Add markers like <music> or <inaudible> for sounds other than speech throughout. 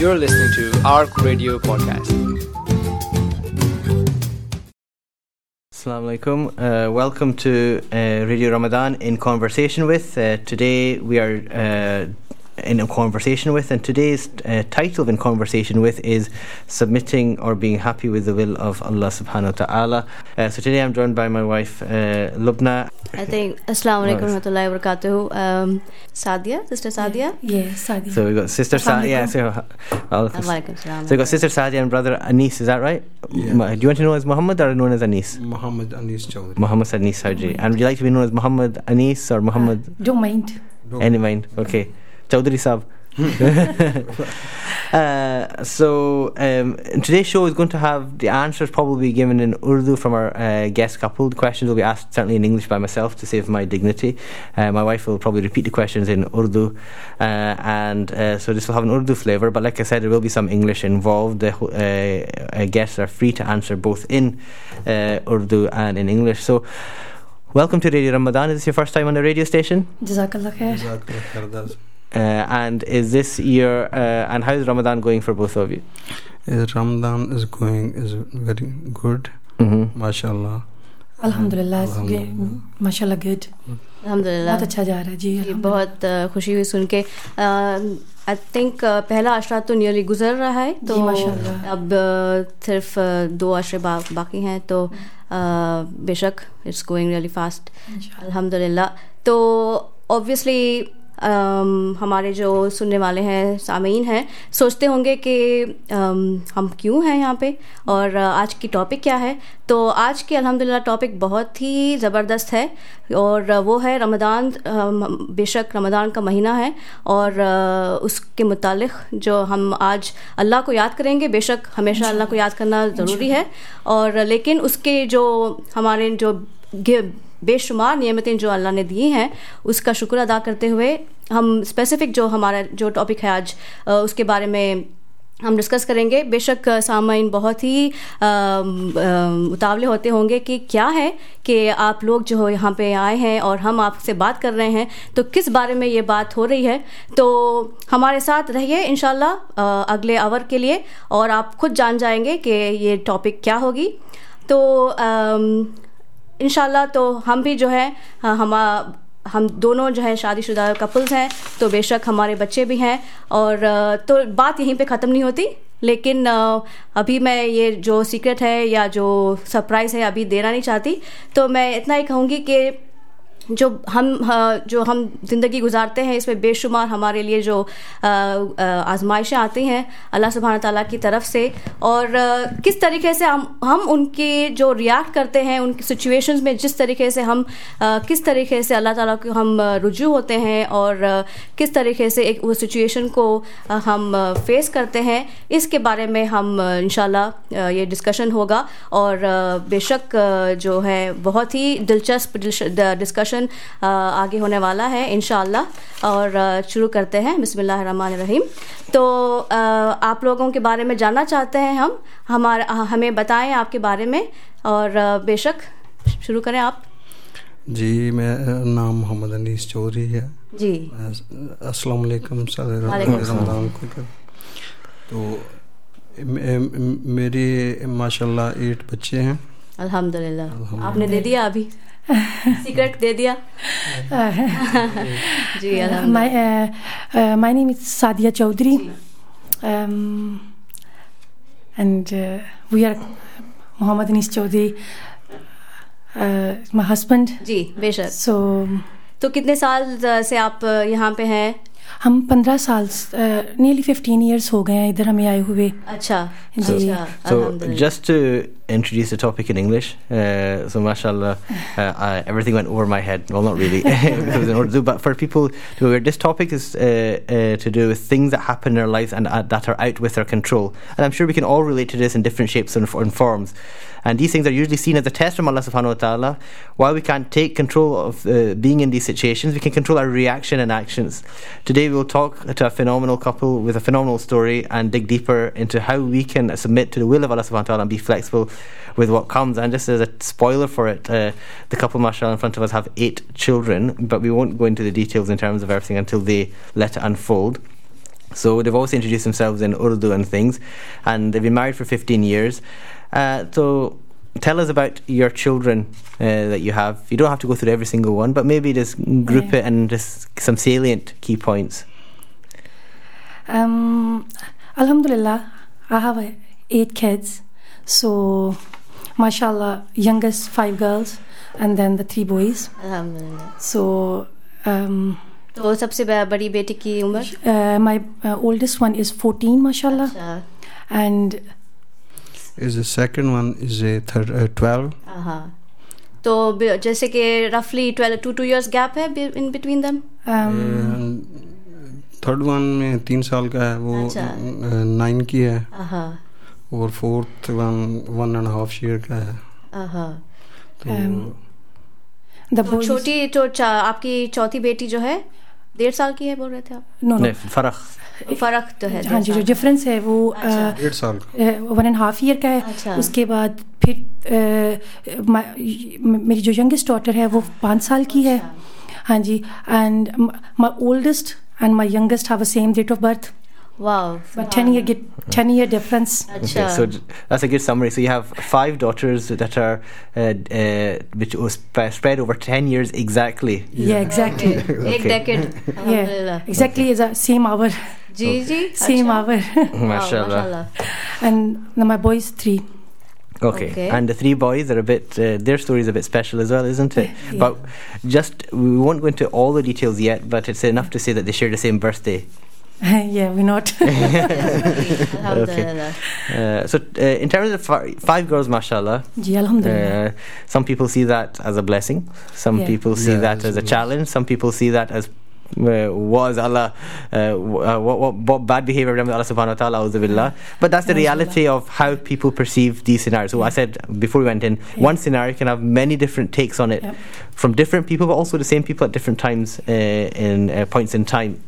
You're listening to ARC Radio Podcast. Assalamu alaikum. Uh, welcome to uh, Radio Ramadan in conversation with. Uh, today we are uh, in a conversation with, and today's uh, title of in conversation with is submitting or being happy with the will of Allah Subhanahu wa Taala. Uh, so today I'm joined by my wife uh, Lubna. I think Assalamu alaikum Nice. warahmatullahi wabarakatuh. Um, Sadia, sister Sadia. Yeah, Sadia. So we've got sister Assalamu Sadia. Yeah, alaikum. so, well, Walaikum salam. so we got sister Sadia and brother Anis. Is that right? Yeah. Ma- Do you want to know as Muhammad or known as Anis? Muhammad Anis Chowdhury. Muhammad Anis Harji. And would you like to be known as Muhammad Anis or Muhammad? Don't mind. Any mind? Okay. Chaudhary Saab. <laughs> uh, so um, today's show is going to have the answers probably given in Urdu from our uh, guest couple. The questions will be asked certainly in English by myself to save my dignity. Uh, my wife will probably repeat the questions in Urdu, uh, and uh, so this will have an Urdu flavour. But like I said, there will be some English involved. The uh, uh, guests are free to answer both in uh, Urdu and in English. So. Welcome to Radio Ramadan. Is this your first time on the radio station? Jazakallah khair. Jazakallah khair, that's- Uh, and is this year uh, and how is Ramadan going for both of you? Uh, Ramadan is going is very good. Mm-hmm. MashaAllah. Alhamdulillah. it's Alhamdulillah. good. Mashallah good. Alhamdulillah. बहुत अच्छा जा रहा है जी ये alhamdulillah. बहुत uh, खुशी हुई सुन के आई थिंक पहला अशरा तो नियरली गुजर रहा है तो जी, माशाल्लाह। अब uh, सिर्फ uh, दो अशरे बा, बाकी हैं तो uh, बेशक इट्स गोइंग रियली फास्ट इंशाल्लाह। अल्हम्दुलिल्लाह तो ऑब्वियसली हमारे जो सुनने वाले हैं सामीन हैं सोचते होंगे कि हम क्यों हैं यहाँ पे? और आज की टॉपिक क्या है? तो आज की अल्हम्दुलिल्लाह टॉपिक बहुत ही ज़बरदस्त है और वो है रमज़ान um, बेशक रमदान का महीना है और उसके मुतालिक जो हम आज अल्लाह को याद करेंगे बेशक हमेशा अल्लाह को याद करना ज़रूरी है। और लेकिन उसके जो हमारे जो बेशुमार नियमतें जो अल्लाह ने दी हैं, उसका शुक्र अदा करते हुए हम स्पेसिफिक जो हमारा, जो टॉपिक है आज उसके बारे में हम डिस्कस करेंगे। बेशक सामाइन बहुत ही उतावले होते होंगे कि क्या है कि आप लोग जो यहाँ पे आए हैं और हम आपसे बात कर रहे हैं तो किस बारे में ये बात हो रही है? तो हमारे साथ रहिए इन अगले आवर के लिए और आप खुद जान जाएँगे कि ये टॉपिक क्या होगी। तो इनशाला तो हम भी जो है हम हम दोनों जो है शादीशुदा कपल्स हैं तो बेशक हमारे बच्चे भी हैं। और तो बात यहीं पे ख़त्म नहीं होती, लेकिन, अभी मैं ये जो सीक्रेट है या जो सरप्राइज़ है अभी देना नहीं चाहती। तो मैं इतना ही कहूँगी कि जो हम हाँ, जो हम ज़िंदगी गुजारते हैं इसमें बेशुमार हमारे लिए जो आजमाइशें आती हैं अल्लाह सुबहान ताला की तरफ़ से। और किस तरीके से हम हम उनके जो रिएक्ट करते हैं उनकी सिचुएशंस में जिस तरीके से हम किस तरीके से अल्लाह ताला को हम रुजू होते हैं और किस तरीके से एक वो सिचुएशन को हम फेस करते हैं इसके बारे में हम इंशाल्लाह ये डिस्कशन होगा। और बेशक जो है बहुत ही दिलचस्प डिस्कशन आगे होने वाला है इंशाल्लाह। और शुरू करते हैं। बिस्मिल्लाहिर्रहमानिर्रहीम। तो आप लोगों के बारे में जानना चाहते हैं हम हमारा हमें बताएँ आपके बारे में। और बेशक शुरू करें आप। जी मैं नाम मोहम्मद अनीस चौधरी है। जी। अस्सलाम वालेकुम। रमज़ान को तो मेरी माशाल्लाह एट बच्चे हैं। अल्हम्दुलिल्लाह। आपने दे दिया अभी? सीक्रेट दे दिया। <laughs> जी my name is Sadia Chaudhary and we are Mohammad Anis Chaudhary my husband जी बेशक। सो तो कितने साल से आप यहाँ पे हैं? हम पंद्रह साल नियरली फिफ्टीन इयर्स हो गए हैं इधर हमें आए हुए। अच्छा जी। अच्छा, just Introduce the topic in English. Uh, so, mashallah, uh, everything went over my head. Well, not really. <laughs> But for people to aware, this topic is uh, uh, to do with things that happen in our lives and uh, that are out with our control. And I'm sure we can all relate to this in different shapes and, and forms. And these things are usually seen as a test from Allah subhanahu wa ta'ala. While we can't take control of uh, being in these situations, we can control our reaction and actions. Today we will talk to a phenomenal couple with a phenomenal story and dig deeper into how we can submit to the will of Allah subhanahu wa ta'ala and be flexible with what comes. And just as a spoiler for it, uh, the couple, mashallah, in front of us have eight children, but we won't go into the details in terms of everything until they let it unfold. So they've also introduced themselves in Urdu and things, and they've been married for 15 years. Uh, so tell us about your children uh, that you have. You don't have to go through every single one, but maybe just group Yeah. it and just some salient key points. Um, Alhamdulillah, I have uh, eight kids. So, mashallah, youngest five girls, and then the three boys. अल्हम्दुलिल्लाह So, um, तो सबसे ब- बड़ी बेटी की उम्र uh, my uh, oldest one is 14, mashallah, अच्छा and Is the second one is a third, uh, 12. हाँ तो ब- जैसे कि रफली twelve two two years gap है in between them um, third one में तीन साल का है वो अच्छा। नाइन की है हाँ और fourth one one and half year का है। तो Um, तो छोटी जो आपकी चौथी बेटी जो है डेढ़ साल की है बोल रहे थे आप? No. No, Farah. फ़र्क। तो है हाँ जी जो डिफरेंस है वो अच्छा। डेढ़ साल वन एंड हाफ़ ईयर का है। अच्छा। उसके बाद फिर अ, मा- मेरी जो यंगेस्ट डॉटर है वो पाँच साल की है। हाँ जी and my oldest and my youngest have a same date of birth Wow. But 10 year, get, 10 year difference. Okay, so that's a good summary. So you have five daughters that are, uh, uh, which was spread over 10 years exactly. Yeah, yeah exactly. <laughs> okay. Eight decade. <laughs> yeah, exactly okay. is the same hour. Gigi? Oh. Same hour. <laughs> Mashallah. And now my boy is three. Okay. okay. and the three boys are a bit. Uh, their story is a bit special as well, isn't it? Yeah. But just we won't go into all the details yet. But it's enough to say that they share the same birthday. <laughs> yeah, we're not. <laughs> okay. Uh, so, uh, in terms of fi- five girls, mashallah. Uh, some people see that as a blessing. Some yeah. people see yeah, that as a challenge. Some people see that as was Allah, uh, w- uh, what, what, what bad behavior with Allah subhanahu wa ta'ala, billah. But that's the reality of how people perceive these scenarios. So I said before we went in, Yeah. one scenario can have many different takes on it Yep. from different people, but also the same people at different times uh, in uh, points in time.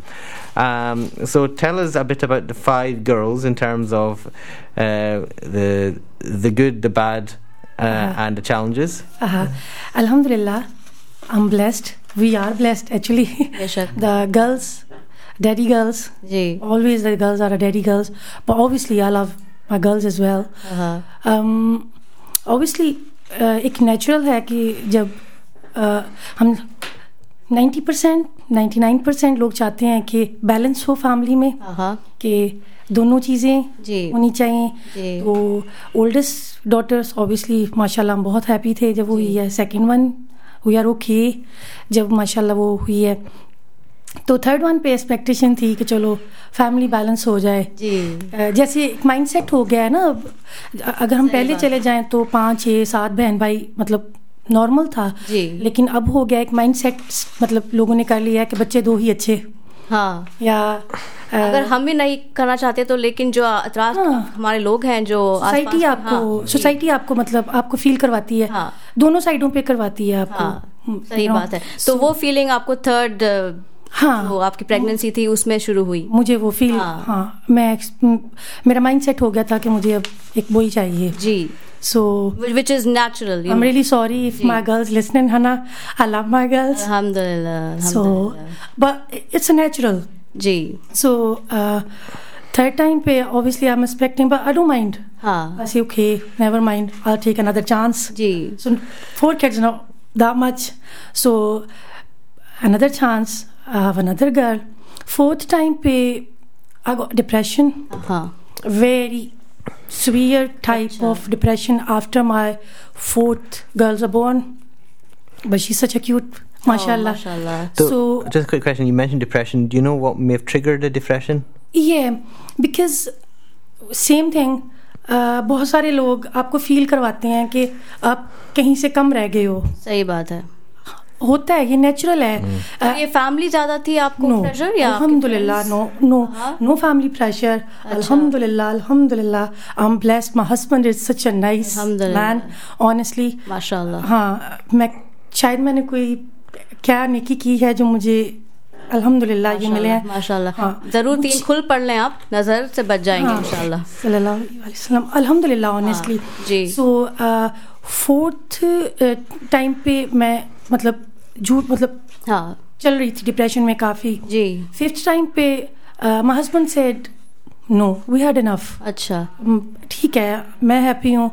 Um, so tell us a bit about the five girls in terms of uh, the the good, the bad, uh, Uh-huh. and the challenges. uh, alhamdulillah I'm blessed we are blessed actually बेशक the girls daddy girls जी always the girls are a daddy girls but obviously i love my girls as well हाँ um, obviously uh, एक natural है कि जब uh, हम 90 percent ninety nine percent लोग चाहते हैं कि बैलेंस हो फैमिली में हाँ कि दोनों चीज़ें होनी चाहिए तो ओल्डेस्ट डॉटर्स ऑब्वियसली माशाल्लाह हम बहुत हैप्पी थे जब वो है second one we are okay जब माशाल्लाह वो हुई है। तो थर्ड वन पे एक्सपेक्टेशन थी कि चलो फैमिली बैलेंस हो जाए। जी। जैसे एक माइंड सेट हो गया है ना अगर हम पहले चले जाएँ तो पाँच छः सात बहन भाई मतलब नॉर्मल था। जी। लेकिन अब हो गया एक माइंड सेट मतलब लोगों ने कर लिया है कि बच्चे दो ही अच्छे। हाँ। या अगर हम भी नहीं करना चाहते तो लेकिन जो अतराफ हाँ। हमारे लोग हैं जो सोसाइटी आपको हाँ, सोसाइटी आपको मतलब आपको फील करवाती है हाँ। दोनों साइडों पे करवाती है आपको हाँ हम्म, सही know. बात है तो वो फीलिंग आपको थर्ड हाँ वो आपकी प्रेगनेंसी थी उसमें शुरू हुई मुझे वो फील हाँ। हाँ, मैं मेरा माइंड सेट हो गया था कि मुझे अब एक बॉय चाहिए जी so which is natural I am really sorry if ji. My girls listening Hana I love my girls अल्हम्दुलिल्लाह so अल्हम्दुलिल्लाह। but it's natural ji so uh, third time पे obviously I'm expecting but I don't mind हाँ I say okay never mind I'll take another chance ji so four kids not that much so another chance I have another girl fourth time पे I got depression हाँ very severe type अच्छा। of depression after my fourth girls are born but she's such a cute mashallah. माशाल्लाह So, So- just a quick question. You mentioned depression. Do you know what may have triggered the depression? Yeah, because same thing बहुत सारे लोग आपको feel करवाते हैं कि आप कहीं से कम रह गए हो। सही बात है। होता है ये नेचुरल है। तो ये फैमिली ज़्यादा थी आपको नो प्रेशर या अल्हम्दुलिल्लाह no no? No family pressure अल्हम्दुलिल्लाह अल्हम्दुलिल्लाह I am blessed my husband is such a nice man honestly माशाल्लाह हाँ मैं शायद मैंने कोई क्या नेकी की है जो मुझे अल्हम्दुलिल्लाह ये मिले हैं? माशाल्लाह हाँ। ज़रूर तीन खुल पढ़ लें आप नज़र से बच जाएँगे हाँ। इंशाल्लाह। सल्लल्लाहु अलैहि वसल्लम। अल्हम्दुलिल्लाह ऑनेस्टली जी। सो फोर्थ टाइम पे मैं मतलब झूठ मतलब हाँ। चल रही थी डिप्रेशन में काफ़ी। जी। फिफ्थ टाइम पे my husband said no we had enough अच्छा। ठीक है मैं हैप्पी हूँ।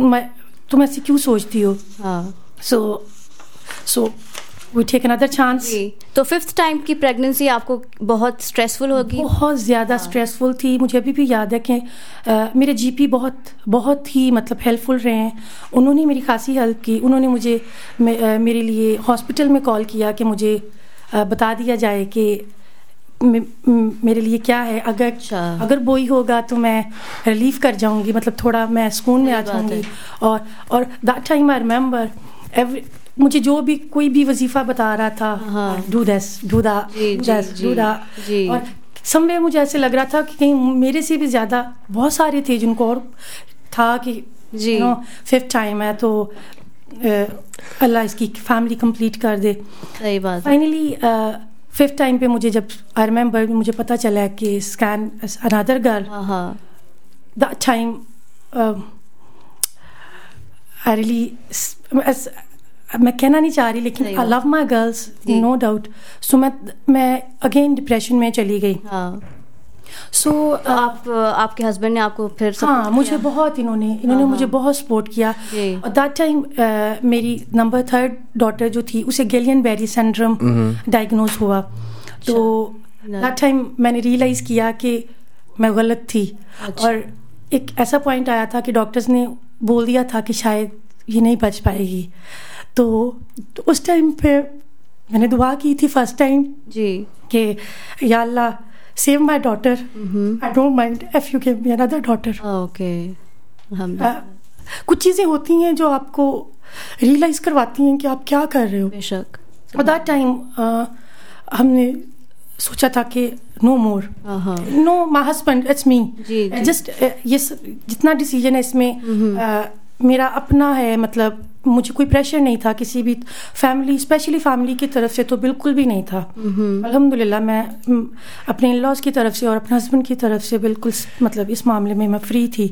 मैं तुम ऐसी क्यों सोचती हो? हाँ। So so we take another chance तो फिफ्थ टाइम की प्रेगनेंसी आपको बहुत स्ट्रेसफुल होगी? बहुत ज़्यादा स्ट्रेसफुल थी। मुझे अभी भी याद है कि मेरे जीपी बहुत बहुत ही मतलब हेल्पफुल रहे हैं। उन्होंने मेरी खासी हेल्प की। उन्होंने मुझे मे, मेरे लिए हॉस्पिटल में कॉल किया कि मुझे बता दिया जाए कि मे- मेरे लिए क्या है। अगर अच्छा। अगर बोई होगा तो मैं रिलीव कर जाऊँगी। मतलब थोड़ा मैं सुकून में आ जाऊँगी। और और that time I remember every मुझे जो भी कोई भी वजीफा बता रहा था। Do this do do. और समय मुझे ऐसे लग रहा था कि कहीं मेरे से भी ज़्यादा बहुत सारे थे जिनको और था कि जी। नो फिफ्थ टाइम है तो अल्लाह इसकी फैमिली कंप्लीट कर दे सही बात फाइनली फिफ्थ टाइम पे मुझे जब आई रिमेंबर मुझे पता चला कि स्कैन अनदर गर्ल हाँ हाँ that time मैं कहना नहीं चाह रही लेकिन I love my girls no doubt so मैं मैं अगेन डिप्रेशन में चली गई। हाँ। सो तो आप आपके हस्बैंड ने आपको फिर हाँ मुझे किया? बहुत इन्होंने इन्होंने हाँ, मुझे हाँ। बहुत सपोर्ट किया। और दैट टाइम मेरी नंबर थर्ड डॉटर जो थी उसे गेलियन बेरी सिंड्रोम डायग्नोज हुआ। तो दैट टाइम मैंने रियलाइज़ किया कि मैं गलत थी। अच्छा। और एक ऐसा पॉइंट आया था कि डॉक्टर्स ने बोल दिया था कि शायद ये नहीं बच पाएगी। तो, उस टाइम पे मैंने दुआ की थी फ़र्स्ट टाइम जी। कि या Allah save my daughter I don't mind if you give me another daughter okay कुछ चीज़ें होती हैं जो आपको रियलाइज़ करवाती हैं कि आप क्या कर रहे हो। बेशक। और दैट टाइम हमने सोचा था कि no more no my husband it's me. Just ये जितना डिसीज़न है इसमें अ, मेरा अपना है मतलब मुझे कोई प्रेशर नहीं था किसी भी फैमिली स्पेशली फैमिली की तरफ़ से तो बिल्कुल भी नहीं था। अल्हम्दुलिल्लाह मैं अपने इन लॉज की तरफ़ से और अपने हस्बैंड की तरफ़ से बिल्कुल मतलब इस मामले में मैं फ्री थी।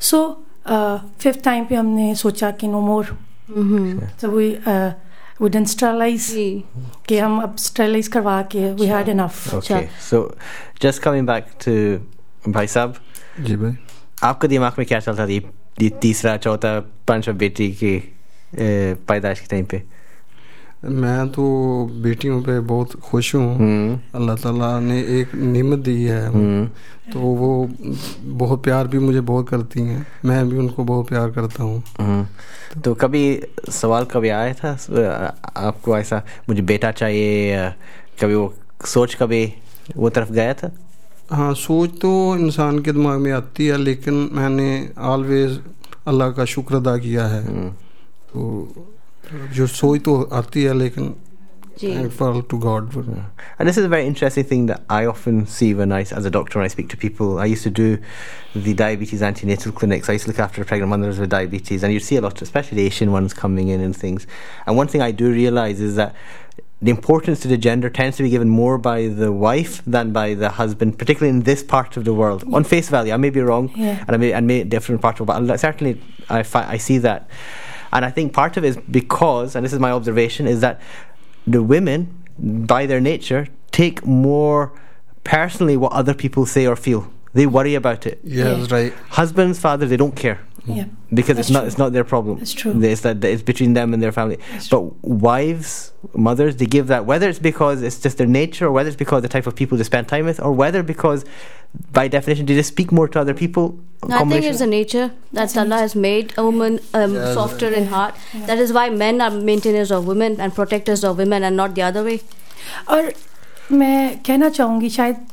सो फिफ्थ टाइम पे हमने सोचा कि नो मोर तो वी वुडन स्टरलाइज कि हम अब स्टरलाइज करवा के we had enough. Okay, so just coming back भाई साहब जी भाई। आपके दिमाग में क्या चलता था? ये तीसरा चौथा पांचवा बेटी की ए, पैदाइश के टाइम पे? मैं तो बेटियों पे बहुत खुश हूँ। हम्म। अल्लाह ताला ने एक निमत दी है। हम्म। तो वो बहुत प्यार भी मुझे बहुत करती हैं। मैं भी उनको बहुत प्यार करता हूँ। हम्म। तो कभी सवाल कभी आया था? आपको ऐसा मुझे बेटा चाहिए कभी वो सोच कभी वो तरफ़ गया था? हाँ सोच तो इंसान के दिमाग में आती है लेकिन मैंने ऑलवेज अल्लाह का शुक्र अदा किया है हम्म। तो जो सोच तो आती है लेकिन जी thankful to God for And this is a very interesting thing that I often see when I, as a doctor, when I speak to people. I used to do the diabetes antenatal clinics. I used to look after pregnant mothers with diabetes, and you see a lot, especially the Asian ones coming in and things. And one thing I do realize is that the importance to the gender tends to be given more by the wife than by the husband, particularly in this part of the world. Mm. On face value, I may be wrong, Yeah. and I may, and may different parts of, but certainly I, fi- I see that. And I think part of it is because, and this is my observation, is that the women, by their nature, take more personally what other people say or feel. They worry about it. Yes, right. Husbands, fathers, they don't care Yeah. because That's it's not true. it's not their problem. That's true. It's that it's between them and their family. That's but wives, mothers, they give that whether it's because it's just their nature, or whether it's because the type of people they spend time with, or whether because by definition they just speak more to other people. No, I think Combination- it's a nature that Allah has made a woman um, Yes. softer in heart. That is why men are maintainers of women and protectors of women and not the other way. और मैं कहना चाहूँगी शायद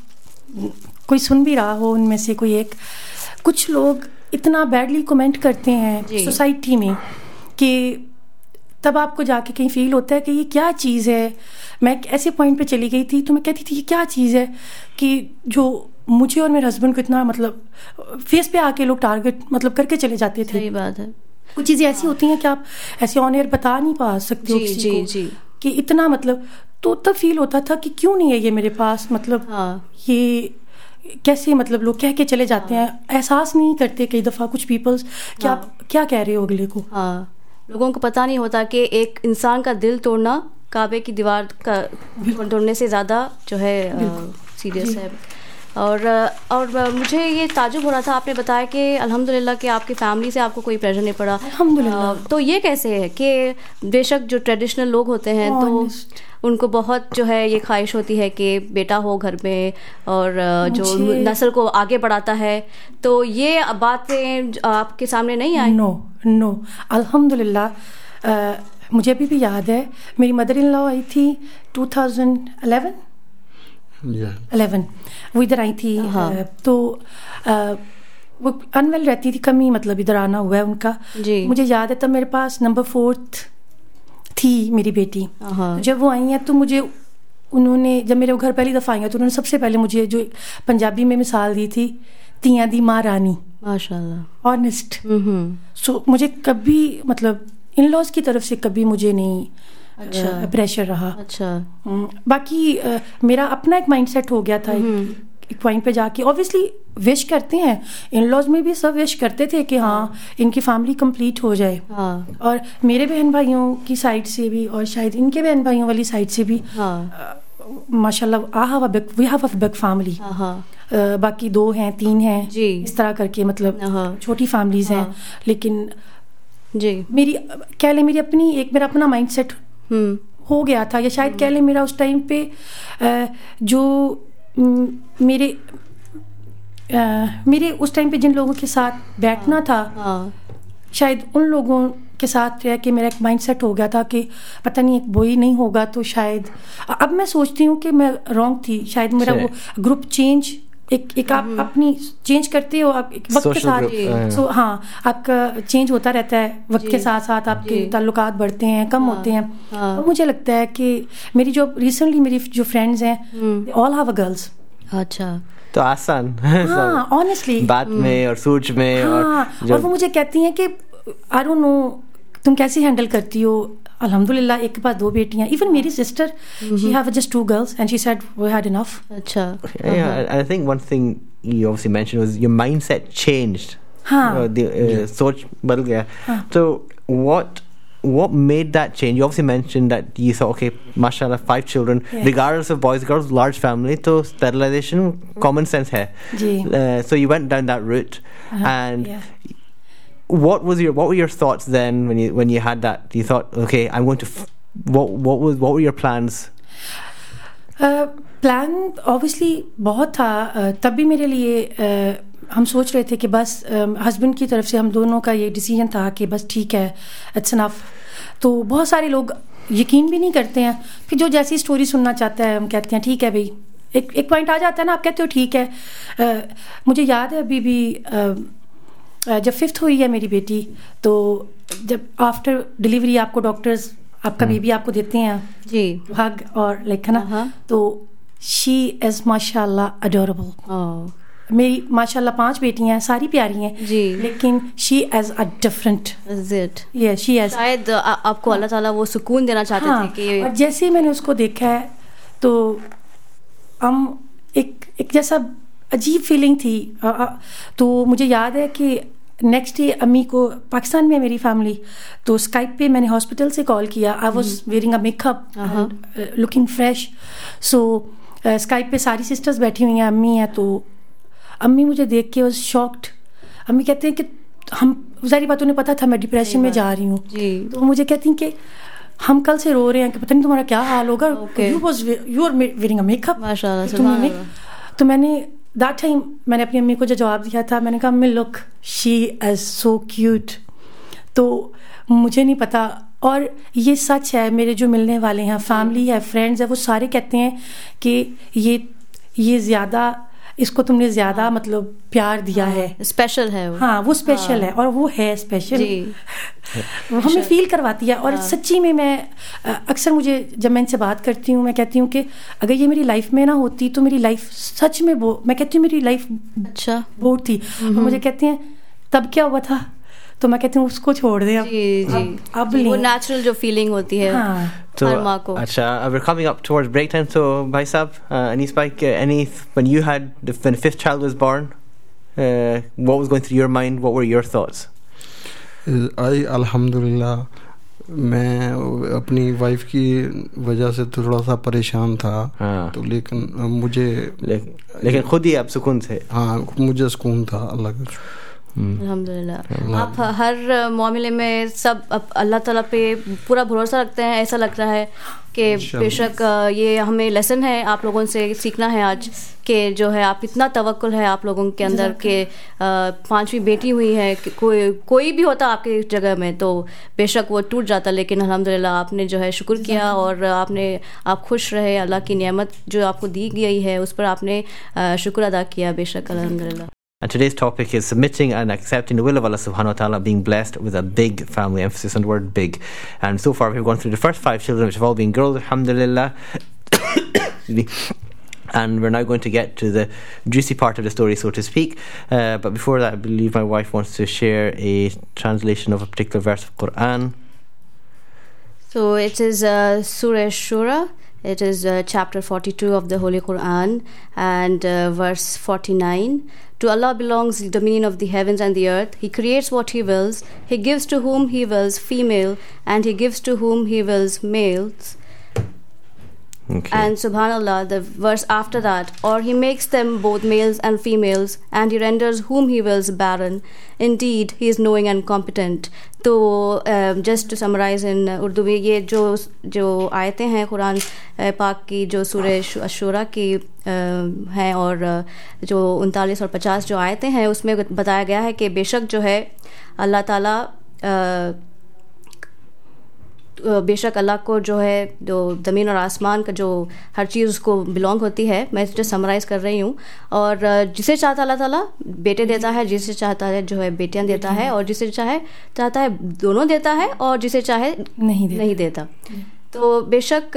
कोई सुन भी रहा हो उनमें से कोई एक कुछ लोग इतना बैडली कमेंट करते हैं सोसाइटी में कि तब आपको जाके कहीं फील होता है कि ये क्या चीज़ है? मैं एक ऐसे पॉइंट पे चली गई थी तो मैं कहती थी ये क्या चीज़ है कि जो मुझे और मेरे हस्बैंड को इतना मतलब फेस पे आके लोग टारगेट मतलब करके चले जाते थे। सही बात है। कुछ चीज़ें ऐसी होती हैं कि आप ऐसे ऑन एयर बता नहीं पा सकते हो जी, किसी जी, को जी। कि इतना मतलब तो तब फील होता था कि क्यों नहीं है ये मेरे पास? मतलब हाँ। ये कैसे मतलब लोग कह के चले जाते हैं? एहसास नहीं करते कई दफ़ा कुछ पीपल्स कि हाँ। आप क्या कह रहे हो अगले को? हाँ। लोगों को पता नहीं होता कि एक इंसान का दिल तोड़ना काबे की दीवार का तोड़ने से ज़्यादा जो है सीरियस है। और और मुझे ये ताजुब हो रहा था आपने बताया कि अल्हम्दुलिल्लाह कि आपकी फैमिली से आपको कोई प्रेशर नहीं पड़ा। अल्हम्दुलिल्लाह। तो ये कैसे है कि बेशक जो ट्रेडिशनल लोग होते हैं तो उनको बहुत जो है ये ख्वाहिश होती है कि बेटा हो घर में और जो नस्ल को आगे बढ़ाता है। तो ये बातें आपके सामने नहीं आई? नो नो अल्हम्दुलिल्लाह मुझे अभी भी याद है मेरी मदर इन लॉ आई थी 2011 11 वो इधर आई थी हाँ। तो वो अनवेल रहती थी कमी मतलब इधर आना हुआ है उनका। जी। मुझे याद है तब मेरे पास नंबर फोर्थ थी मेरी बेटी। हाँ। जब वो आई हैं तो मुझे उन्होंने जब मेरे घर पहली दफ़ा आई हैं तो उन्होंने सबसे पहले मुझे जो पंजाबी में मिसाल दी थी तियाँ दी माँ रानी। माशाल्लाह। ऑनेस्ट हम्म। सो मुझे कभी मतलब इन लॉज की तरफ़ से कभी मुझे नहीं अच्छा। प्रेशर रहा। अच्छा। हम्म, बाकी मेरा अपना एक माइंडसेट हो गया था एक- पॉइंट पे जाके। ऑब्वियसली विश करते हैं। इन लॉज में भी सब विश करते थे कि हाँ इनकी फैमिली कंप्लीट हो जाए। हाँ। और मेरे बहन भाइयों की साइड से भी और शायद इनके बहन भाइयों वाली साइड से भी हाँ। माशाल्लाह I have big we have a big family बाकी दो हैं तीन हैं। इस तरह करके मतलब हाँ। छोटी फैमिलीज़ हैं। लेकिन जी। मेरी कह लें मेरी अपनी एक मेरा अपना माइंडसेट हम्म हो गया था या शायद कह लें मेरा उस टाइम पे जो मेरे मेरे उस टाइम पे जिन लोगों के साथ बैठना था हाँ। शायद उन लोगों के साथ रह के मेरा एक माइंड सेट हो गया था कि पता नहीं एक बोई नहीं होगा तो शायद अब मैं सोचती हूँ कि मैं रॉन्ग थी शायद मेरा वो ग्रुप चेंज एक एक आप अपनी चेंज करते हो आप एक वक्त के साथ हाँ। सो हाँ आपका चेंज होता रहता है वक्त के साथ साथ आपके जी। ताल्लुकात बढ़ते हैं कम होते हैं। हाँ। और मुझे लगता है कि मेरी जो रिसेंटली मेरी जो फ्रेंड्स हैं ऑल हैव अ गर्ल्स अच्छा। तो आसान। हाँ ऑनेस्टली बात में और सोच में हाँ और और वो मुझे कहती हैं कि आई डोंट नो तुम कैसे हैंडल करती हो? अल्हम्दुलिल्लाह एक के पास दो बेटियाँ इवन मेरी sister she have just two girls and she said we had enough अच्छा Yeah, and I think one thing you obviously mentioned was your mindset हाँ Uh, uh, सोच बदल गया. So what what made that change? You obviously mentioned that you thought, okay, mashallah, five children, Yeah. regardless of boys, girls, large family, so sterilization, common sense है. Uh, so you went down that route, Uh-huh, and yeah. What was your what were your thoughts then when you when you had that? You thought, okay, I'm going to. F- what what was what were your plans? Plan obviously बहुत था अ, तब भी मेरे लिए अ, हम सोच रहे थे कि बस हस्बैंड की तरफ़ से हम दोनों का ये डिसीज़न था कि बस ठीक है इट्स इनफ तो बहुत सारे लोग यकीन भी नहीं करते हैं फिर जो जैसी स्टोरी सुनना चाहता है हम कहते हैं ठीक है भाई एक एक पॉइंट आ जाता है ना आप कहते हो ठीक है अ, मुझे याद है अभी भी अ, अ, जब फिफ्थ हुई है मेरी बेटी तो जब आफ्टर डिलीवरी आपको डॉक्टर्स आपका बेबी आपको देते हैं जी। हग और लाइक है ना? हाँ। तो शी इज़ माशाल्लाह अडोरेबल मेरी माशाल्लाह पाँच बेटियाँ हैं सारी प्यारी हैं जी। लेकिन she is a different it ये शी इज़ शायद आ, आपको अल्लाह ताला वो सुकून देना चाहते हाँ थे कि और जैसे ही मैंने उसको देखा है तो हम एक एक जैसा अजीब फीलिंग थी। तो मुझे याद है कि नेक्स्ट डे अम्मी को पाकिस्तान में मेरी फैमिली तो स्काइप पे मैंने हॉस्पिटल से कॉल किया। I was wearing a makeup looking fresh so Skype पे सारी सिस्टर्स बैठी हुई हैं अम्मी हैं तो अम्मी मुझे देख के वॉज़ शॉक्ड अम्मी कहते हैं कि हम सारी बात उन्हें पता था मैं डिप्रेशन में जा रही हूँ। तो मुझे कहती हैं कि हम कल से रो रहे हैं कि पता नहीं तुम्हारा क्या हाल होगा। You was you are wearing a makeup तो मैंने दैट टाइम मैंने अपनी अम्मी को जो जवाब दिया था, मैंने कहा अम्मी look she as so cute तो मुझे नहीं पता। और ये सच है, मेरे जो मिलने वाले हैं फैमिली है फ्रेंड्स है, वो सारे कहते हैं कि ये ये ज़्यादा इसको तुमने ज़्यादा हाँ, मतलब प्यार दिया हाँ, है। स्पेशल है वो। हाँ वो स्पेशल हाँ, है और वो है स्पेशल <laughs> वो हमें फील करवाती है और हाँ, सच्ची में मैं अक्सर मुझे जब मैं इनसे बात करती हूँ मैं कहती हूँ कि अगर ये मेरी लाइफ में ना होती तो मेरी लाइफ सच में बो मैं कहती हूँ मेरी लाइफ अच्छा। बोर थी। और मुझे कहती हैं तब क्या हुआ था? तो मैं कहती हूँ उसको छोड़ दे अब। जी जी। अब- अब जी, वो नेचुरल जो फीलिंग होती है। हाँ। को Acha, uh, we're coming up towards break time. Sab, uh, Anis Bhai, uh, any when you had the, when the fifth child was born, uh, what was going through your mind? What were your thoughts? I alhamdulillah मैं अपनी wife की वजह से थोड़ा सा परेशान था हाँ। तो लेकिन मुझे लेकिन लेकिन खुद ही आप सुकून थे हाँ मुझे सुकून था अल्लाह का अल्हम्दुलिल्लाह। आप हर मामले में सब अल्लाह ताला पे पूरा भरोसा रखते हैं ऐसा लग रहा है कि बेशक ये हमें लेसन है आप लोगों से सीखना है आज कि जो है आप इतना तवक्कुल है आप लोगों के अंदर के पांचवी बेटी हुई है कोई कोई भी होता आपके जगह में तो बेशक वो टूट जाता लेकिन अल्हम्दुलिल्लाह आपने जो है शुक्र किया और आपने आप खुश रहे अल्लाह की नेमत जो आपको दी गई है उस पर आपने शुक्र अदा किया बेशक अल्हम्दुलिल्लाह। And today's topic is submitting and accepting the will of Allah subhanahu wa ta'ala, being blessed with a big family, emphasis on the word big. And so far we've gone through the first five children, which have all been girls, alhamdulillah. <coughs> And we're now going to get to the juicy part of the story, so to speak. Uh, but before that, I believe my wife wants to share a translation of a particular verse of Quran. So it is uh, Surah Shura. It is uh, chapter 42 of the Holy Quran and uh, verse 49. To Allah belongs the dominion of the heavens and the earth. He creates what He wills. He gives to whom He wills female, and He gives to whom He wills males. Okay. And subhanallah, the verse after that, or he makes them both males and females, and he renders whom he wills barren. Indeed, he is knowing and competent. तो just to summarise in Urdu में ये जो जो आयतें हैं कुरान पाक की जो सूरह अशूरा की हैं और जो उनतालीस और पचास जो आयतें हैं उसमें बताया गया है कि बेशक जो है अल्लाह ताला अ, अ, बेशक अल्लाह को जो है जो ज़मीन और आसमान का जो हर चीज़ उसको बिलोंग होती है मैं इसे समराइज़ कर रही हूँ। और जिसे चाहता अल्लाह ताला बेटे देता है जिसे चाहता है जो है बेटियाँ देता है और जिसे चाहे चाहता है दोनों देता है और जिसे चाहे नहीं देता। नहीं देता। तो बेशक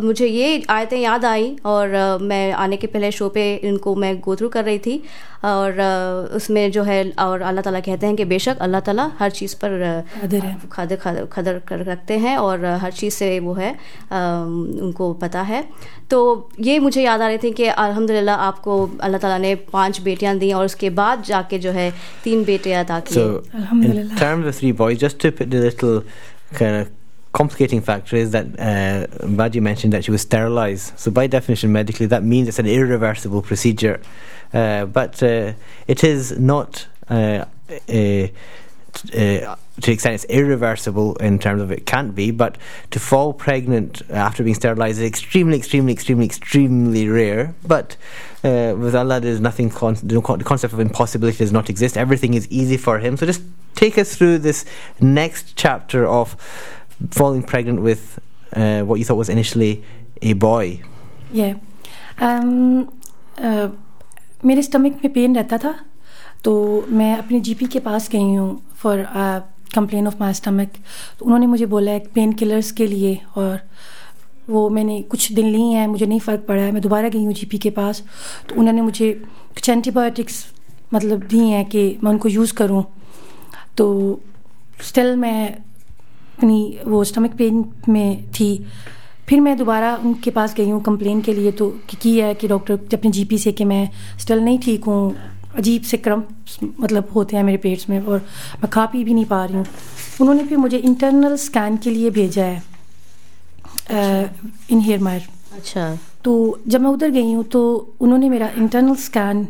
मुझे ये आयतें याद आई और मैं आने के पहले शो पे इनको मैं गो थ्रू कर रही थी और उसमें जो है और अल्लाह ताला कहते हैं कि बेशक अल्लाह ताला हर चीज़ पर कादिर है। खदर खदर खदर कर रखते हैं और हर चीज़ से वो है उनको पता है। तो ये मुझे याद आ रही थी कि अल्हम्दुलिल्लाह आपको अल्लाह ताला ने पाँच बेटियाँ दी और उसके बाद जाके जो है तीन बेटे अता किए। Complicating factor is that uh, mentioned that she was sterilized. So, by definition, medically, that means it's an irreversible procedure. Uh, but uh, it is not. Uh, uh, uh, to the extent it's irreversible in terms of it can't be, but to fall pregnant after being sterilized is extremely, extremely, extremely, extremely rare. But uh, with Allah, there's nothing. Con- the concept of impossibility does not exist. Everything is easy for Him. So just take us through this next chapter of falling pregnant with uh, what you thought was initially a boy. ये um, uh, मेरे stomach में pain रहता था तो मैं अपने GP के पास गई हूँ for complain of my stomach तो उन्होंने मुझे बोला है पेन किलर्स के लिए और वो मैंने कुछ दिन ली हैं मुझे नहीं फ़र्क पड़ा है। मैं दोबारा गई हूँ जीपी के पास। तो उन्होंने मुझे कुछ एंटीबायोटिक्स मतलब दी हैं कि मैं उनको यूज़ करूँ। तो स्टिल मैं अपनी वो स्टमक पेन में थी। फिर मैं दोबारा उनके पास गई हूँ कंप्लेन के लिए तो कि की है कि डॉक्टर अपने जीपी से कि मैं स्टिल नहीं ठीक हूँ अजीब से क्रम मतलब होते हैं मेरे पेट्स में और मैं खा पी भी नहीं पा रही हूँ। उन्होंने फिर मुझे इंटरनल स्कैन के लिए भेजा है इन हेयर मायर अच्छा। तो जब मैं उधर गई हूँ तो उन्होंने मेरा इंटरनल स्कैन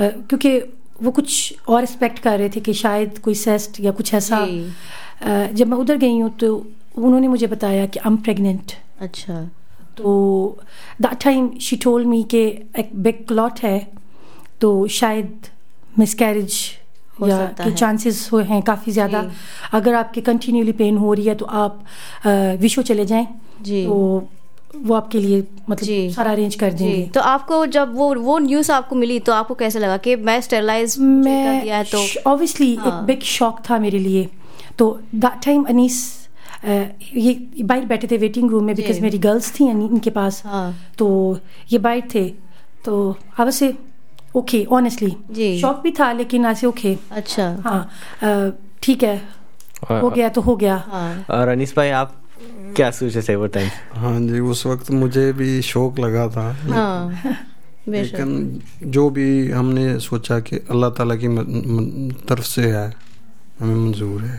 क्योंकि वो कुछ और एक्सपेक्ट कर रहे थे कि शायद कोई सेस्ट या कुछ ऐसा। जब मैं उधर गई हूँ तो उन्होंने मुझे बताया कि आई एम प्रेग्नेंट अच्छा। तो that time she told me के एक बिग क्लॉट है तो शायद मिसकैरेज हो या के चांसेस हुए हैं काफ़ी ज़्यादा। अगर आपके कंटिन्यूली पेन हो रही है तो आप विशो चले जाएँ। जी। तो वो आपके लिए मतलब जी। सारा अरेंज कर देंगे। तो आपको जब वो वो न्यूज़ आपको मिली तो आपको कैसे लगा कि मैं स्टेरलाइज कर दिया है मैं तो ऑब्वियसली एक हाँ। बिग शॉक था मेरे लिए। तो दैट टाइम अनीस ये बाहर बैठे थे वेटिंग रूम में बिकॉज़ मेरी गर्ल्स थी अनि- इनके पास। हाँ। तो ये बाहर थे। तो वाज से ओके ऑनेस्टली शॉक भी था लेकिन ऐसे ओके अच्छा। हाँ ठीक है। हो गया तो हो गया। हाँ। और अनीस भाई आप क्या सोचे थे वो टाइम हाँ जी उस वक्त मुझे भी शौक लगा था। हाँ लेकिन जो भी हमने सोचा कि अल्लाह ताला की तरफ़ से है हमें मंजूर है।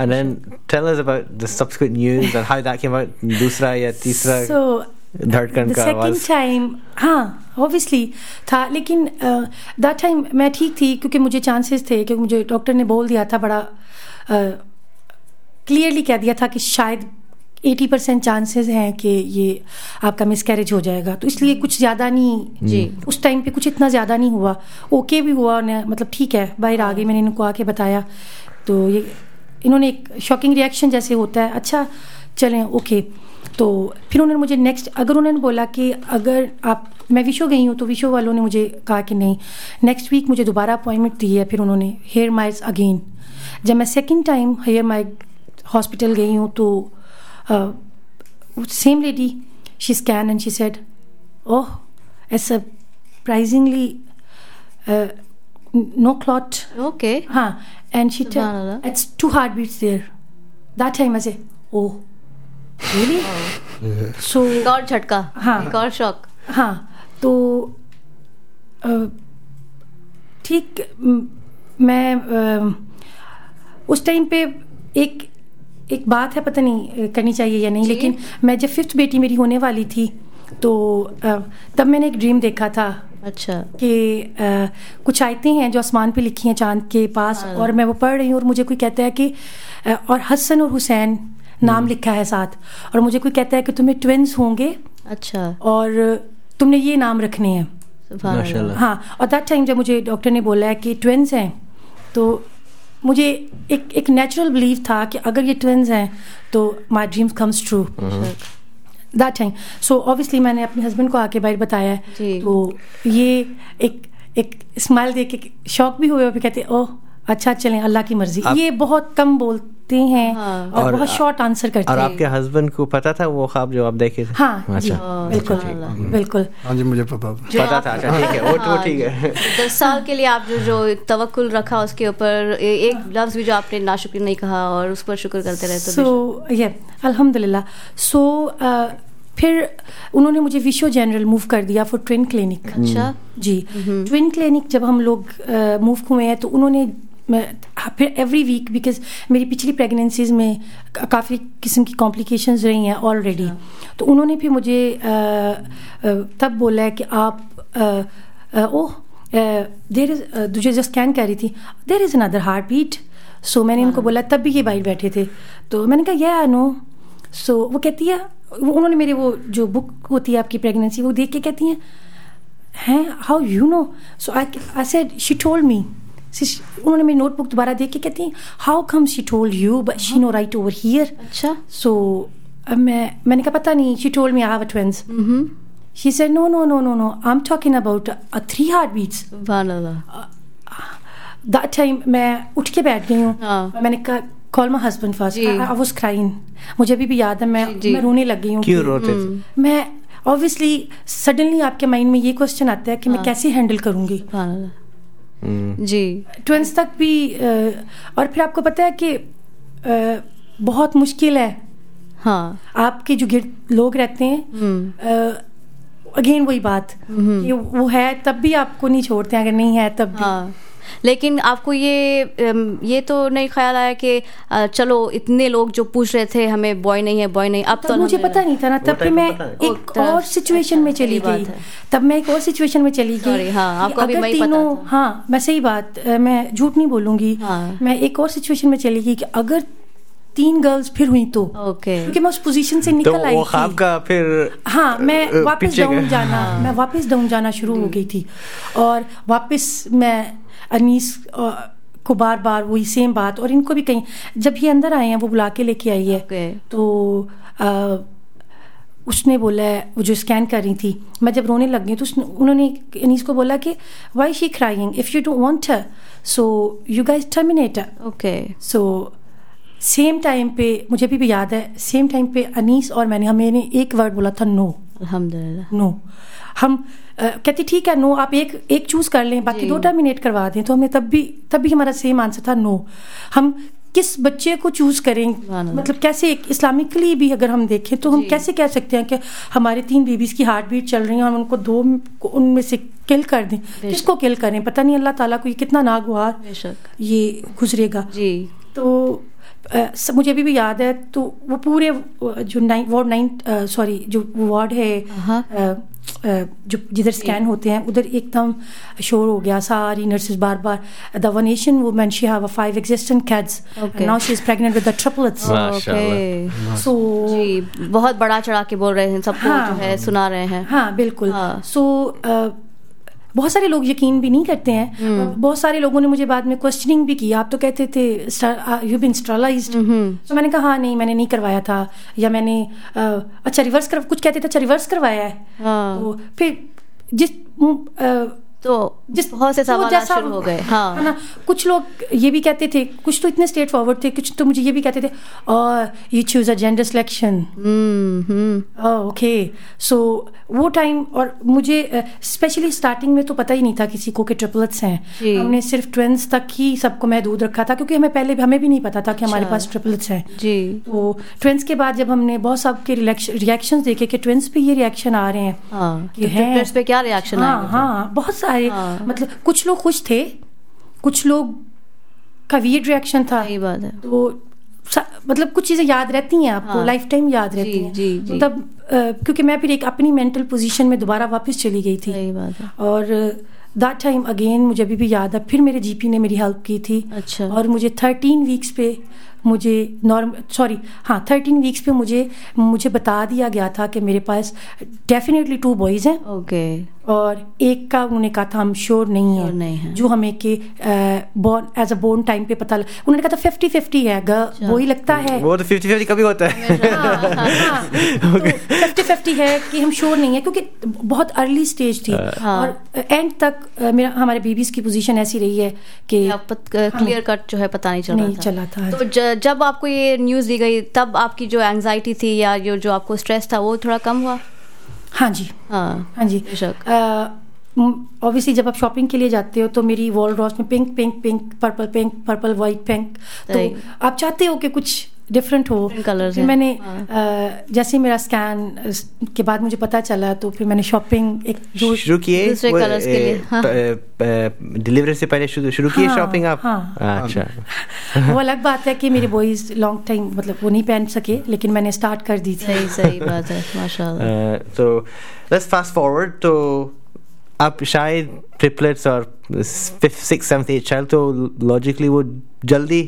And then tell us about the subsequent news and how that came out. दूसरा या तीसरा So धड़कन the का second आवाज़। time हाँ ऑब्वियसली था लेकिन दैट टाइम मैं ठीक थी क्योंकि मुझे चांसेस थे क्योंकि मुझे डॉक्टर ने बोल दिया था बड़ा क्लियरली कह दिया था कि शायद 80 परसेंट चांसेस हैं कि ये आपका मिसकैरेज हो जाएगा। तो इसलिए कुछ ज़्यादा नहीं जी। उस टाइम पे कुछ इतना ज़्यादा नहीं हुआ। ओके भी हुआ उन्हें मतलब ठीक है बाहर आ गई मैंने इनको आके बताया। तो ये इन्होंने एक शॉकिंग रिएक्शन जैसे होता है। अच्छा चलें ओके तो फिर उन्होंने मुझे नेक्स्ट अगर उन्होंने बोला कि अगर आप मैं विशो गई हूँ तो विशो वालों ने मुझे कहा कि नहीं नेक्स्ट वीक मुझे दोबारा अपॉइंटमेंट दी है फिर उन्होंने हेयर माइज अगेन जब मैं second time here my hospital गई हूँ तो same lady she scan and she said oh it's surprisingly uh, no clot. Okay Huh. And she tell it's two heartbeats there. That time I say, oh, really? so एक और झटका हाँ। एक और shock हाँ तो अ, ठीक म, अ, उस टाइम पे एक एक बात है पता नहीं करनी चाहिए या नहीं लेकिन मैं जब फिफ्थ बेटी मेरी होने वाली थी तो तब मैंने एक ड्रीम देखा था अच्छा। कि कुछ आयतें हैं जो आसमान पे लिखी हैं चाँद के पास और मैं वो पढ़ रही हूँ और मुझे कोई कहता है कि और हसन और हुसैन नाम लिखा है साथ और मुझे कोई कहता है कि तुम्हें ट्विंस होंगे अच्छा। और तुमने ये नाम रखने हैं। हाँ और दैट टाइम जब मुझे डॉक्टर ने बोला है कि ट्विंस हैं तो मुझे एक एक नेचुरल बिलीव था कि अगर ये ट्विंस हैं तो my dreams comes true that time so obviously मैंने अपने हस्बैंड को आके बाहर बताया है। तो ये एक एक स्माइल देख के शौक भी हुए और भी कहते ओह अच्छा चलें अल्लाह की मर्ज़ी। ये बहुत कम बोलते हैं हाँ। और, और- बहुत शॉर्ट आंसर करते और आपके हस्बैंड को पता था वो ख्वाब जो आप देखे थे? हाँ अच्छा। बिल्कुल। बिल्कुल। हाँ जी मुझे पता था। पता था अच्छा ठीक है वो वो ठीक है। <laughs> दस साल के लिए आप जो जो तवक्कुल रखा उसके ऊपर एक लफ्ज भी जो आपने नाशुक्र नहीं कहा और उस पर शुक्र करते रहे तो सो ये अल्हम्दुलिल्लाह। सो फिर उन्होंने मुझे विशो जनरल मूव कर दिया फॉर ट्विन क्लिनिक अच्छा। जी। ट्विन क्लिनिक जब हम लोग मूव हुए हैं तो उन्होंने फिर एवरी वीक बिकॉज़ मेरी पिछली प्रेगनेंसीज में काफ़ी किस्म की कॉम्प्लिकेशंस रही हैं ऑलरेडी तो उन्होंने फिर मुझे तब बोला है कि आप ओह देर इज़ तुझे जो स्कैन कह रही थी there is another heart beat so मैंने इनको बोला तब भी ये बाहर बैठे थे। तो मैंने कहा या नो सो वो कहती है वो- उन्होंने मेरे वो जो बुक होती है आपकी प्रेगनेंसी वो देख के कहती हैं हैं how you know so I I said she told me उन्होंने मेरी नोटबुक दोबारा देख के कहती हैं how come she told you but she no right over here अच्छा सो अब मैं मैंने कहा पता नहीं she told me I have a twins hmm she said no no no no no I am talking about a three heart beats that time मैं उठ के बैठ गई हूँ। हाँ। मैंने कहा call my husband first I was crying मुझे अभी भी याद है मैं। मैं रोने लग गई हूँ। क्यों रोते थे? मैं ऑब्वियसली सडनली आपके माइंड में ये क्वेश्चन आता है कि मैं हाँ। कैसे हैंडल करूँगी। हम्म, जी। ट्विंस तक भी और फिर आपको पता है कि बहुत मुश्किल है। हाँ। आपके जो गिर लोग रहते हैं हम्म। अगेन वही बात कि वो है तब भी आपको नहीं छोड़ते अगर नहीं है तब भी। हाँ। लेकिन आपको ये ये तो नहीं ख्याल आया कि चलो इतने लोग जो पूछ रहे थे हमें बॉय नहीं है बॉय नहीं अब तो मुझे पता नहीं था ना तब फिर time मैं। एक और सिचुएशन में चली गई। तब मैं एक और सिचुएशन में चली गई हाँ, तीनों हाँ मैं सही बात मैं झूठ नहीं बोलूँगी। हाँ। मैं एक और सिचुएशन में चली गई कि अगर तीन गर्ल्स फिर हुई तो। ओके क्योंकि मैं उस पोजीशन से तो निकल आई वो थी। का फिर हाँ मैं वापस डाउन। जाना मैं वापस डाउन जाना शुरू हो गई थी। और वापस मैं अनीस को बार बार वही सेम बात और इनको भी कहीं जब ये अंदर आए हैं वो बुला के लेके आई है। ओके तो अ, उसने बोला है वो जो स्कैन कर रही थी मैं जब रोने लग गई तो उसने उन्होंने अनीस को बोला कि why she crying if you don't want her so you guys terminate okay so same time पे मुझे अभी भी याद है सेम टाइम पे अनीस और मैंने हमें एक वर्ड बोला था नो अल्हम्दुलिल्लाह। नो हम कहती ठीक है नो आप एक एक चूज़ कर लें बाकी दो टर्मिनेट करवा दें। तो हमें तब भी तब भी हमारा सेम आंसर था नो हम किस बच्चे को चूज़ करें? मतलब कैसे एक इस्लामिकली भी अगर हम देखें तो हम कैसे कह सकते हैं कि हमारे तीन बेबीज की हार्ट बीट चल रही है हम उनको दो उनमें से किल कर दें? किसको किल करें? पता नहीं अल्लाह ताला को ये कितना नागवार ये गुजरेगा। जी। तो सब- मुझे अभी भी याद है तो वो पूरे जो नाइन वार्ड नाइन सॉरी जो वार्ड है हाँ। जो जिधर स्कैन होते हैं उधर एकदम शोर हो गया सारी नर्सेज बार बार the one Asian woman she have a five existent kids. Now she is pregnant with the triplets okay so बहुत बड़ा चढ़ा के बोल रहे हैं सबको हाँ। जो है सुना रहे हैं हाँ बिल्कुल सो हाँ। सो बहुत सारे लोग यकीन भी नहीं करते हैं hmm. बहुत सारे लोगों ने मुझे बाद में क्वेश्चनिंग भी की आप तो कहते थे यू बिन स्ट्रलाइज्ड हम्म। तो मैंने कहा हाँ नहीं मैंने नहीं करवाया था या मैंने अच्छा रिवर्स कर कुछ कहते थे अच्छा रिवर्स करवाया है ah. तो फिर जिस तो जिस बहुत से सवाल जैसा- शुरू हो गए। हाँ है। ना कुछ लोग ये भी कहते थे कुछ तो इतने स्ट्रेट फॉरवर्ड थे कुछ तो मुझे ये भी कहते थे और you choose a gender selection hmm hmm okay so वो टाइम और मुझे स्पेशली uh, स्टार्टिंग में तो पता ही नहीं था किसी को कि ट्रिपलेट्स हैं। हमने सिर्फ़ ट्वेंस तक ही सबको महदूद रखा था क्योंकि हमें पहले हमें भी नहीं पता था कि हमारे अच्छा। पास ट्रिपलेट्स हैं। जी। तो ट्विंस के बाद जब हमने बहुत सबके रिएक्शन देखे कि ट्विंस पे ये रिएक्शन आ रहे हैं हाँ। कि तो हैं। पे क्या रिएक्शन हाँ हाँ बहुत सारे हाँ। मतलब कुछ लोग खुश थे कुछ लोग का वीड रिएक्शन था। सही बात है। तो मतलब कुछ चीज़ें याद रहती हैं आपको हाँ। लाइफ टाइम याद रहती हैं। जी, जी। तब अ, क्योंकि मैं फिर एक अपनी मेंटल पोजीशन में दोबारा वापस चली गई थी। सही बात है। और दैट टाइम अगेन मुझे अभी भी याद है फिर मेरे जीपी ने मेरी हेल्प की थी। अच्छा। और मुझे थर्टीन वीक्स पे मुझे नॉर्म सॉरी हाँ थर्टीन वीक्स पे मुझे मुझे बता दिया गया था कि मेरे पास डेफिनेटली टू बॉयज़ हैं। ओके और एक का उन्होंने कहा था हम श्योर नहीं है। नहीं है। जो हमें के born as a born time पे पता लग उन्होंने कहा था फिफ्टी फिफ्टी है अच्छा। वो ही लगता है। वो तो फिफ्टी फिफ्टी कभी होता है। <laughs> फिफ्टी फिफ्टी है कि हम श्योर नहीं है क्योंकि बहुत अर्ली स्टेज थी। हाँ। और एंड तक मेरा हमारे बेबीज की पोजीशन ऐसी रही है कि क्लियर कट जो है पता नहीं चल नहीं चला था। तो जब आपको ये न्यूज़ दी गई तब आपकी जो एंगजाइटी थी या जो जो आपको स्ट्रेस था वो थोड़ा कम हुआ? हाँ जी। हाँ। हाँ जी। ऑब्वियसली जब आप शॉपिंग के लिए जाते हो तो मेरी वॉल ड्रॉस में pink pink pink purple pink purple white pink तो आप चाहते हो कि कुछ डिफरेंट हो Different colours फिर मैंने हाँ। जैसे मेरा स्कैन के बाद मुझे पता चला तो फिर मैंने शॉपिंग एक शुरू किए दूसरे वो, के लिए, हाँ। डिलीवरी से पहले शुरू शुरू किए हाँ, शॉपिंग आप हाँ। अच्छा वो अलग बात है कि मेरे बॉयज़ लॉन्ग टाइम मतलब वो नहीं पहन सके लेकिन मैंने स्टार्ट कर दी थी सही सही बात है माशाल्लाह तो लेट्स फास्ट फॉरवर्ड तो आप शायद ट्रिपलेट्स और fifth six seventh eight child तो लॉजिकली वो जल्दी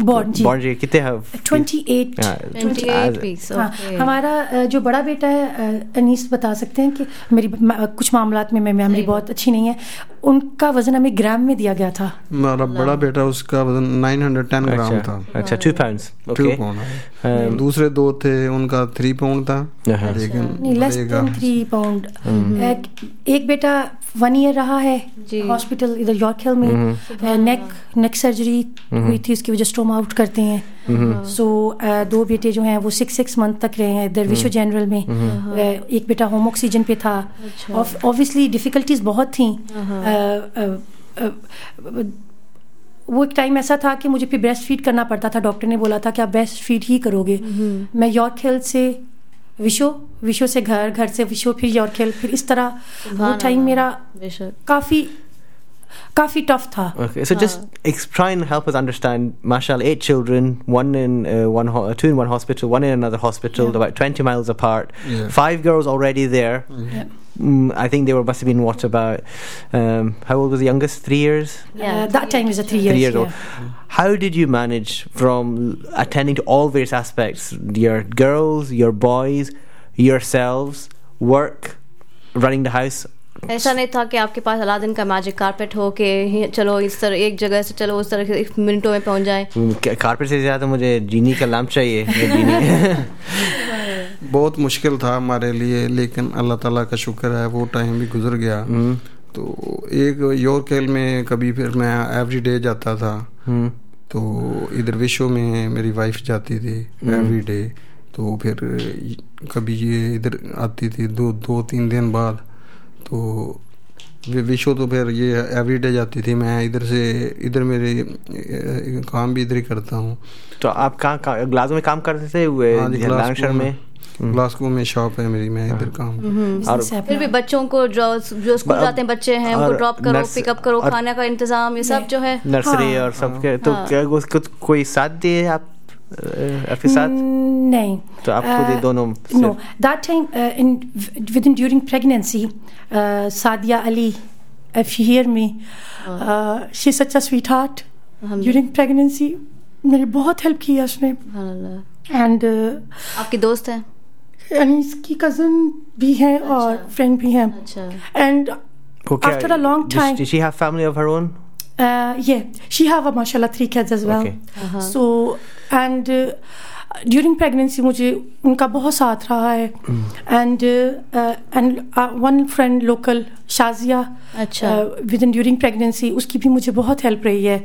जी। कितने have 28 हाँ, 28 weeks हाँ. हमारा जो बड़ा बेटा है अनीस बता सकते हैं कि मेरी कुछ मामलात में मेरी मेमोरी बहुत अच्छी नहीं है। उनका वज़न हमें ग्राम में दिया गया था। हमारा बड़ा बेटा उसका वज़न 910 ग्राम था। अच्छा अच्छा two pounds two okay pound दूसरे दो थे उनका थ्री पाउंड था। हाँ। लेकिन लेस देन थ्री पाउंड एक, एक बेटा वन ईयर रहा है हॉस्पिटल इधर यॉर्क हिल में। नेक नेक सर्जरी हुई थी उसकी वजह स्टोमा आउट करते हैं। सो दो बेटे जो हैं वो सिक्स सिक्स मंथ तक रहे हैं इधर विश्व जनरल में। एक बेटा होम ऑक्सीजन पे था। ऑब्वियसली डिफिकल्टीज बहुत थी। वो एक टाइम ऐसा था कि मुझे फिर ब्रेस्ट फ़ीड करना पड़ता था। डॉक्टर ने बोला था कि आप ब्रेस्ट फ़ीड ही करोगे। मैं यॉर्क हिल से विशो विशो से घर घर से विशो फिर यॉर्क हिल फिर इस तरह। वो टाइम मेरा काफ़ी काफी टफ था Okay, so just ex- try and help us understand. Mashallah, eight children, one in uh, one, ho- two in one hospital, one in another hospital, Yeah. about twenty miles apart. Yeah. Five girls already there. Yeah. Mm, I think they were must have been what about? Um, how old was the youngest? Three years. Yeah, Uh, that time is a three years, Three years yeah. old. How did you manage from attending to all various aspects? Your girls, your boys, yourselves, work, running the house. ऐसा नहीं था कि आपके पास Aladdin का magic carpet हो के चलो इस तरह एक जगह से चलो उस तरह के मिनटों में पहुँच जाए। कारपेट से ज़्यादा मुझे जीनी का लैम्प चाहिए? <laughs> <laughs> बहुत मुश्किल था हमारे लिए लेकिन अल्लाह ताला का शुक्र है वो टाइम भी गुजर गया। हम्म, तो एक यॉर्केल में कभी फिर मैं एवरी डे जाता था। हम्म, तो इधर विशो में मेरी वाइफ जाती थी एवरी डे तो फिर कभी ये इधर आती थी दो दो तीन दिन बाद तो वे- विश्व तो फिर ये एवरी डे जाती थी मैं इधर से इधर मेरे काम भी इधर ही करता हूँ। तो आप कहाँ ग्लासो में काम करते थे हुए हाँ में। में? ग्लासगो में शॉप है मेरी मैं इधर काम business है। फिर भी बच्चों को जो जो स्कूल जाते हैं बच्चे हैं उनको ड्रॉप करो पिकअप करो खाने का इंतज़ाम ये सब जो है। नर्सरी हाँ। और सबके तो हाँ। क्या उसको कोई साथ दिए आप? आपके साथ Mm, नहीं तो आप खुद Uh, दोनों no that time uh, in within during pregnancy uh, Sadia Ali if you hear me uh, she's such a sweetheart during pregnancy मेरी बहुत हेल्प की है उसने। एंड आपकी दोस्त है यानी इसकी कज़न भी है और फ्रेंड भी है अच्छा एंड वो क्या- after a long does- time- does she have her yeah she have a mashallah three kids as well. Okay. so and uh, during मुझे उनका बहुत साथ रहा है। And and one friend local Shazia अच्छा। विद इन ड्यूरिंग प्रेगनेंसी उसकी भी मुझे बहुत हेल्प रही है।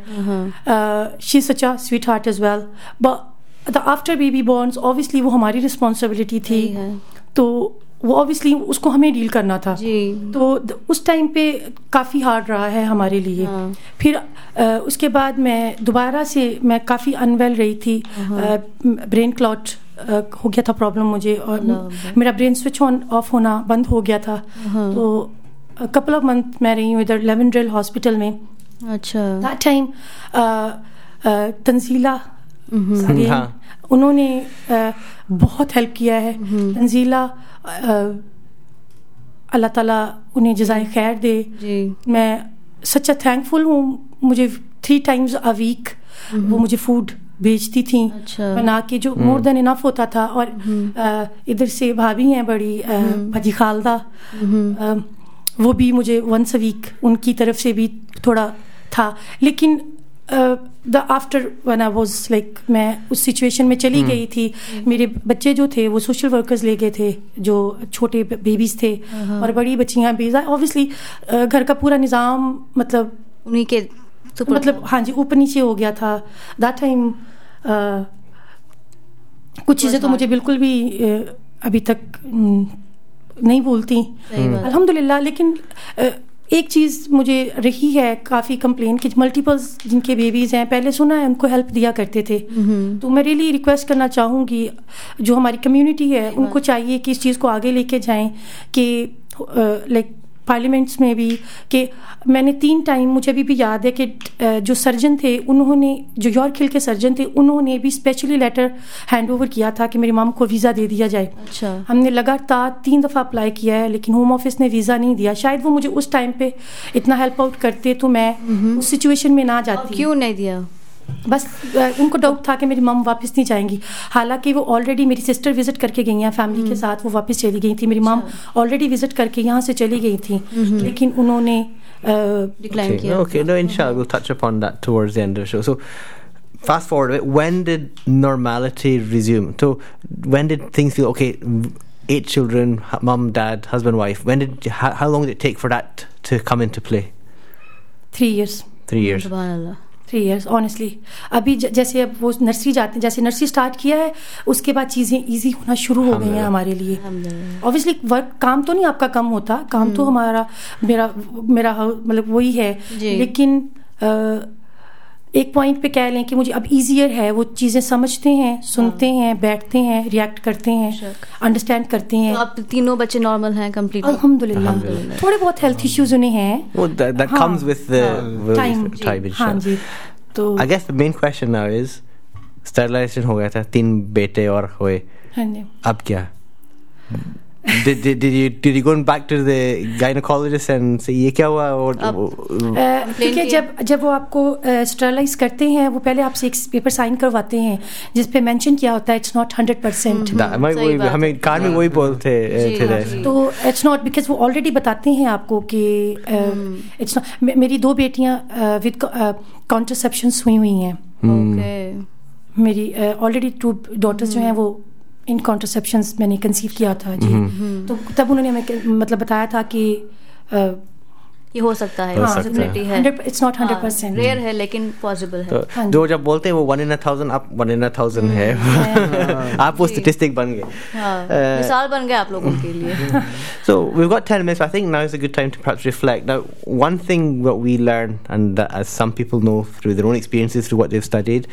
She such a sweet heart is well the after baby borns obviously वो हमारी रिस्पॉन्सिबिलिटी थी। तो वो ऑब्वियसली उसको हमें डील करना था। जी। तो उस टाइम पे काफ़ी हार्ड रहा है हमारे लिए। हाँ। फिर अ, उसके बाद मैं दोबारा से मैं काफ़ी अनवेल रही थी। ब्रेन क्लॉट हो गया था प्रॉब्लम मुझे और मेरा ब्रेन स्विच ऑन ऑफ़ होना बंद हो गया था। हाँ। तो कपल ऑफ़ मंथ मैं रही हूँ इधर लेवन ड्रिल हॉस्पिटल में। अच्छा। दैट टाइम तंजीला हाँ। उन्होंने अ, बहुत हेल्प किया है। तंजीला अ, अल्लाह ताला उन्हें जजाय खैर दे। जी। मैं सच्चा थैंकफुल हूँ। मुझे थ्री टाइम्स अ वीक वो मुझे फ़ूड भेजती थी। अच्छा। बना के जो मोर देन इनफ होता था और इधर से भाभी हैं बड़ी भाजी खालदा। वो भी मुझे वंस अ वीक उनकी तरफ़ से भी थोड़ा था। लेकिन the after one I was like मैं उस सिचुएशन में चली गई थी मेरे बच्चे जो थे वो सोशल वर्कर्स ले गए थे जो छोटे बेबीज थे और बड़ी बच्चियाँ भी ऑब्वियसली घर का पूरा निज़ाम मतलब उन्हीं के मतलब हाँ जी ऊपर नीचे हो गया था। दैट टाइम कुछ चीज़ें तो मुझे बिल्कुल भी अभी तक न, नहीं भूलती। अल्हम्दुलिल्लाह लेकिन एक चीज़ मुझे रही है काफ़ी कंप्लेन कि मल्टीपल्स जिनके बेबीज़ हैं पहले सुना है उनको हेल्प दिया करते थे। तो मैं रियली रिक्वेस्ट करना चाहूँगी जो हमारी कम्युनिटी है उनको चाहिए कि इस चीज़ को आगे लेके जाएँ कि लाइक पार्लियामेंट्स में भी कि मैंने तीन टाइम मुझे अभी भी याद है कि जो सर्जन थे उन्होंने जो यॉर्क हिल के सर्जन थे उन्होंने भी स्पेशली लेटर हैंड ओवर किया था कि मेरी मम को वीज़ा दे दिया जाए। अच्छा। हमने लगातार तीन दफ़ा अप्लाई किया है लेकिन होम ऑफ़िस ने वीज़ा नहीं दिया। शायद वो मुझे उस टाइम पे इतना हेल्प आउट करते तो मैं उस सिचुएशन में ना जाती। क्यों नहीं दिया? बस अ, उनको डाउट था कि मेरी मम वापस नहीं जाएंगी हालांकि वो ऑलरेडी मेरी सिस्टर विजिट करके गई हैं फैमिली के साथ वो वापस चली गई थी मेरी मम ऑलरेडी विजिट करके यहाँ से चली गई थी लेकिन उन्होंने अ, डिक्लाइन Okay, किया okay. No, inshallah, we'll touch upon that towards the end of the show. So, fast forward a bit. When did normality resume? So, when did things feel okay? v- Eight children, hu- mum, dad, husband, wife. When did? How, how long did it take for that to come into play? Three years Three years. Three years honestly अभी ज- जैसे अब वो nursery जाते हैं जैसे nursery start किया है उसके बाद चीज़ें ईजी होना शुरू हो गई हैं हमारे लिए। ऑब्वियसली वर्क काम तो नहीं आपका कम होता काम तो हमारा मेरा मेरा मतलब वही है। लेकिन एक पॉइंट पे कह लें कि मुझे अब इजियर है वो चीज़ें समझते हैं सुनते हाँ। हैं बैठते हैं रिएक्ट करते हैं अंडरस्टैंड करते हैं। तो अब तीनों बच्चे नॉर्मल हैं कंप्लीट अल्हम्दुलिल्लाह। थोड़े बहुत हेल्थ इश्यूज़ उन्हें हैं। हाँ, हाँ. हाँ तो I guess the main question now is sterilization हो गया था तीन बेटे और हुए। हाँ जी। अब क्या? Did, did, did you did you go back to the gynecologist and say ये क्या हुआ? और अ, देखिए जब जब वो आपको स्टरलाइज करते हैं वो पहले आपसे एक पेपर साइन करवाते हैं जिस पे मेंशन किया होता है इट्स नॉट हंड्रेड परसेंट हमें वही हमें कार में वही बोलते थे हाँ। तो इट्स नॉट बिकॉज़ वो ऑलरेडी बताते हैं आपको कि इट्स नॉट मेरी दो बेटियाँ विद कॉन्ट्रसेप्शन हुई हुई हैं। मेरी ऑलरेडी टू डॉटर्स जो हैं वो इन कॉन्ट्रसेप्शन मैंने कंसीव किया था जी तो तब उन्होंने हमें मतलब बताया था कि uh, ये हो सकता है हो हाँ, सकता है। possibility है it's not hundred percent rare है लेकिन पॉसिबल है तो हाँ जी। जो जब बोलते हैं वो वन इन थाउजेंड आप वन इन थाउजेंड है आप <laughs> वो स्टेटिस्टिक बन गए हाँ Uh, मिसाल बन गए आप लोगों के लिए So we've got 10 minutes. I think now is a good time to perhaps reflect. Now, one thing that we learn, and that as some people know through their own experiences, through what they've studied,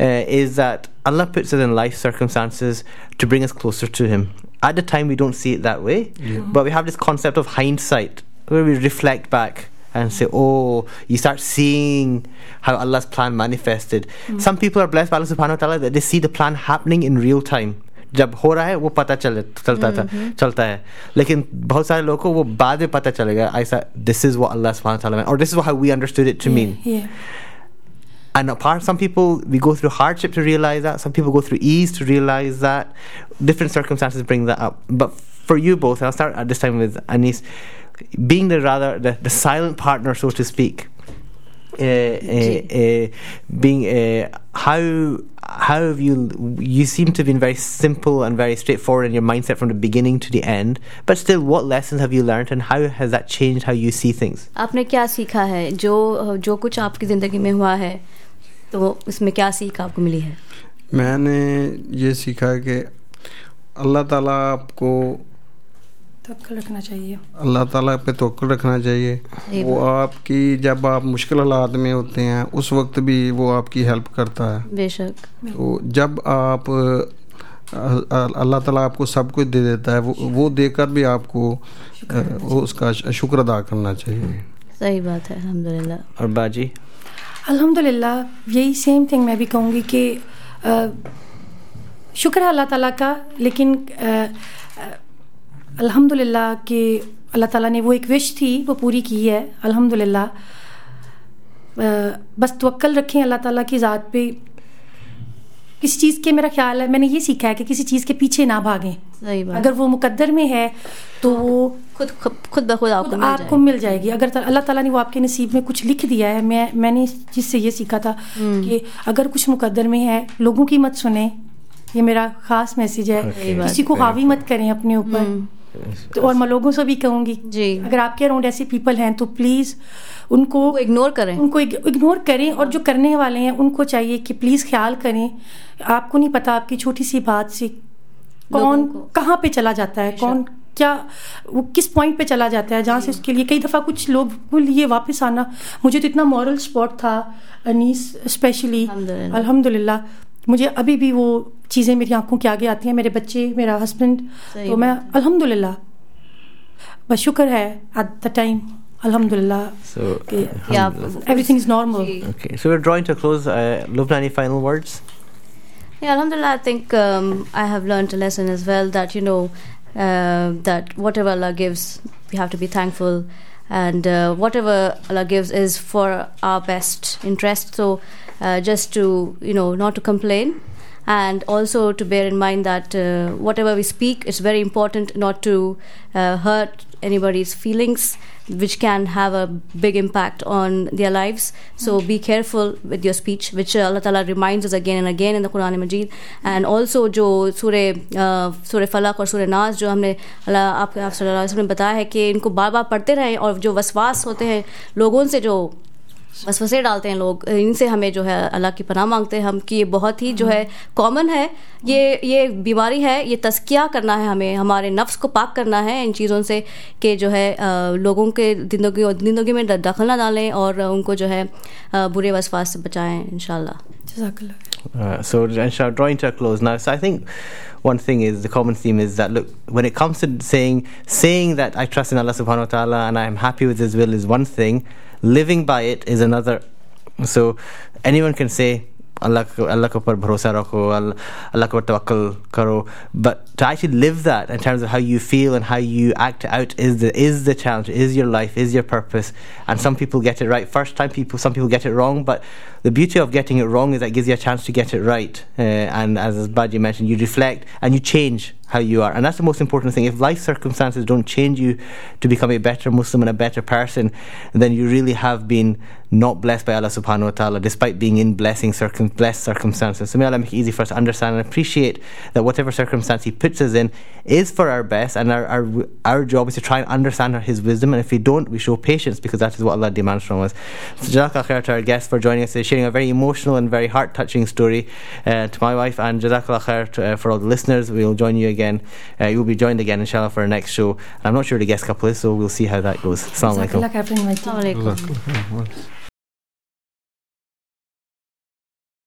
is that Allah puts us in life circumstances to bring us closer to Him. At the time, we don't see it that way, but we have this concept of hindsight where we reflect back and say, oh, you start seeing how Allah's plan manifested. Some people are blessed by Allah subhanahu wa ta'ala that they see the plan happening in real time. जब हो रहा है वो पता चल चलता था चलता है लेकिन बहुत सारे लोगों को वो बाद में पता चलेगा ऐसा this is what Allah subhanahu wa ta'ala meant or this is how we understood and apart some people we go through hardship to realize that some people go through ease to realize that different circumstances bring that up but for you both and i'll start at this time with anis being the rather the, the silent partner so to speak uh, uh, uh, being uh, how how have you you seem to have been very simple and very straightforward in your mindset from the beginning to the end but still what lessons have you learned and how has that changed how you see things आपने क्या सीखा है जो जो कुछ आपकी ज़िंदगी में हुआ है तो उसमें क्या सीख आपको मिली है? मैंने ये सीखा कि अल्लाह ताला आपको तवक्कल रखना चाहिए। अल्लाह ताला पे तवक्कुल रखना चाहिए। वो आपकी जब आप मुश्किल हालात में होते हैं उस वक्त भी वो आपकी हेल्प करता है। बेशक। तो जब आप अल्लाह ताला आपको सब कुछ दे देता है वो वो देकर भी आपको वो उसका शुक्र अदा करना चाहिए। सही बात है अल्हम्दुलिल्लाह। or baji अल्हम्दुलिल्लाह यही सेम थिंग मैं भी कहूँगी कि शुक्र है अल्लाह ताला का लेकिन अल्हम्दुलिल्लाह कि अल्लाह ताला ने वो एक विश थी वो पूरी की है अल्हम्दुलिल्लाह। बस तवक्कल रखें अल्लाह ताला की ज़ात पे। किसी चीज़ के मेरा ख्याल है मैंने ये सीखा है कि किसी चीज़ के पीछे ना भागें। सही बात। अगर वो मुकद्दर में है तो वो खुद खुद ब खुद आपको मिल आपको मिल जाएगी। अगर अल्लाह ताला ने वो आपके नसीब में कुछ लिख दिया है मैं मैंने जिससे ये सीखा था कि अगर कुछ मुकद्दर में है लोगों की मत सुने। ये मेरा खास मैसेज है। किसी को हावी मत करें अपने ऊपर। तो और मैं लोगों से भी कहूँगी जी। अगर आपके अराउंड ऐसे पीपल हैं तो प्लीज़ उनको इग्नोर करें। उनको इग्नोर करें और जो करने वाले हैं उनको चाहिए कि प्लीज़ ख्याल करें। आपको नहीं पता आपकी छोटी सी बात से कौन कहाँ पे चला जाता है कौन क्या वो किस पॉइंट पे चला जाता है जहाँ से उसके लिए कई दफ़ा कुछ लोग बोल ये वापस आना। मुझे तो इतना मॉरल सपोर्ट था अनीस स्पेशली अल्हम्दुलिल्लाह। मुझे अभी भी वो चीज़ें मेरी आँखों के आगे आती हैं मेरे बच्चे मेरा हस्बैंड तो मैं अल्हम्दुलिल्लाह। बस शुक्र है एट द टाइम अल्हम्दुलिल्लाह so कि कि आप एवरीथिंग इज़ नॉर्मल जी। okay so we're drawing to a close. Uh, Lubna, any final words? Yeah, Alhamdulillah, I think um, I have learned a lesson as well that, you know, uh, that whatever Allah gives, we have to be thankful. And uh, whatever Allah gives is for our best interest. So uh, just to, you know, not to complain. And also to bear in mind that uh, whatever we speak, it's very important not to uh, hurt anybody's feelings, which can have a big impact on their lives. So be careful with your speech, which uh, Allah Ta'ala reminds us again and again in the Quran Majid. And also जो सूर्य सूर्य फलक और सूर्य नाज जो हमने अल्लाह आपके आप सल्लल्लाहु अलैहि वसल्लम ने बताया है कि इनको बार बार पढ़ते रहें और जो वसवास होते हैं लोगों से जो वसवसे डालते हैं लोग इनसे हमें जो है अल्लाह की पनाह मांगते हैं हम कि ये बहुत ही जो है कॉमन है ये ये बीमारी है ये तस्किया करना है हमें हमारे नफ्स को पाक करना है इन चीज़ों से कि जो है लोगों के ज़िंदगी ज़िंदगी में दखल ना डालें और उनको जो है बुरे वसवास से बचाएँ इंशाल्लाह जजाकल्लाह Uh, so, inshallah, drawing to a close now. So, I think one thing is the common theme is that look, when it comes to saying saying that I trust in Allah Subhanahu wa Taala and I am happy with His will is one thing, living by it is another. So anyone can say Allah Allah ko par bharosa rakho, Allah ko tawakkal karo. But to actually live that in terms of how you feel and how you act out is the is the challenge, is your life, is your purpose. And some people get it right first time. People some people get it wrong. But the beauty of getting it wrong is that it gives you a chance to get it right. Uh, and as Badji mentioned, you reflect and you change how you are. And that's the most important thing. If life circumstances don't change you to become a better Muslim and a better person then you really have been not blessed by Allah subhanahu wa ta'ala despite being in blessing circum- blessed circumstances. So may Allah make it easy for us to understand and appreciate that whatever circumstance he puts us in is for our best and our, our, our job is to try and understand his wisdom. And if we don't we show patience because that is what Allah demands from us. So Jazakallah khair to our guests for joining us today sharing a very emotional and very heart touching story uh, to my wife and Jazakallah khair to, uh, for all the listeners. We'll join you again uh, you'll be joined again inshallah for our next show. And I'm not sure the guest couple is so we'll see how that goes. Assalamu alaikum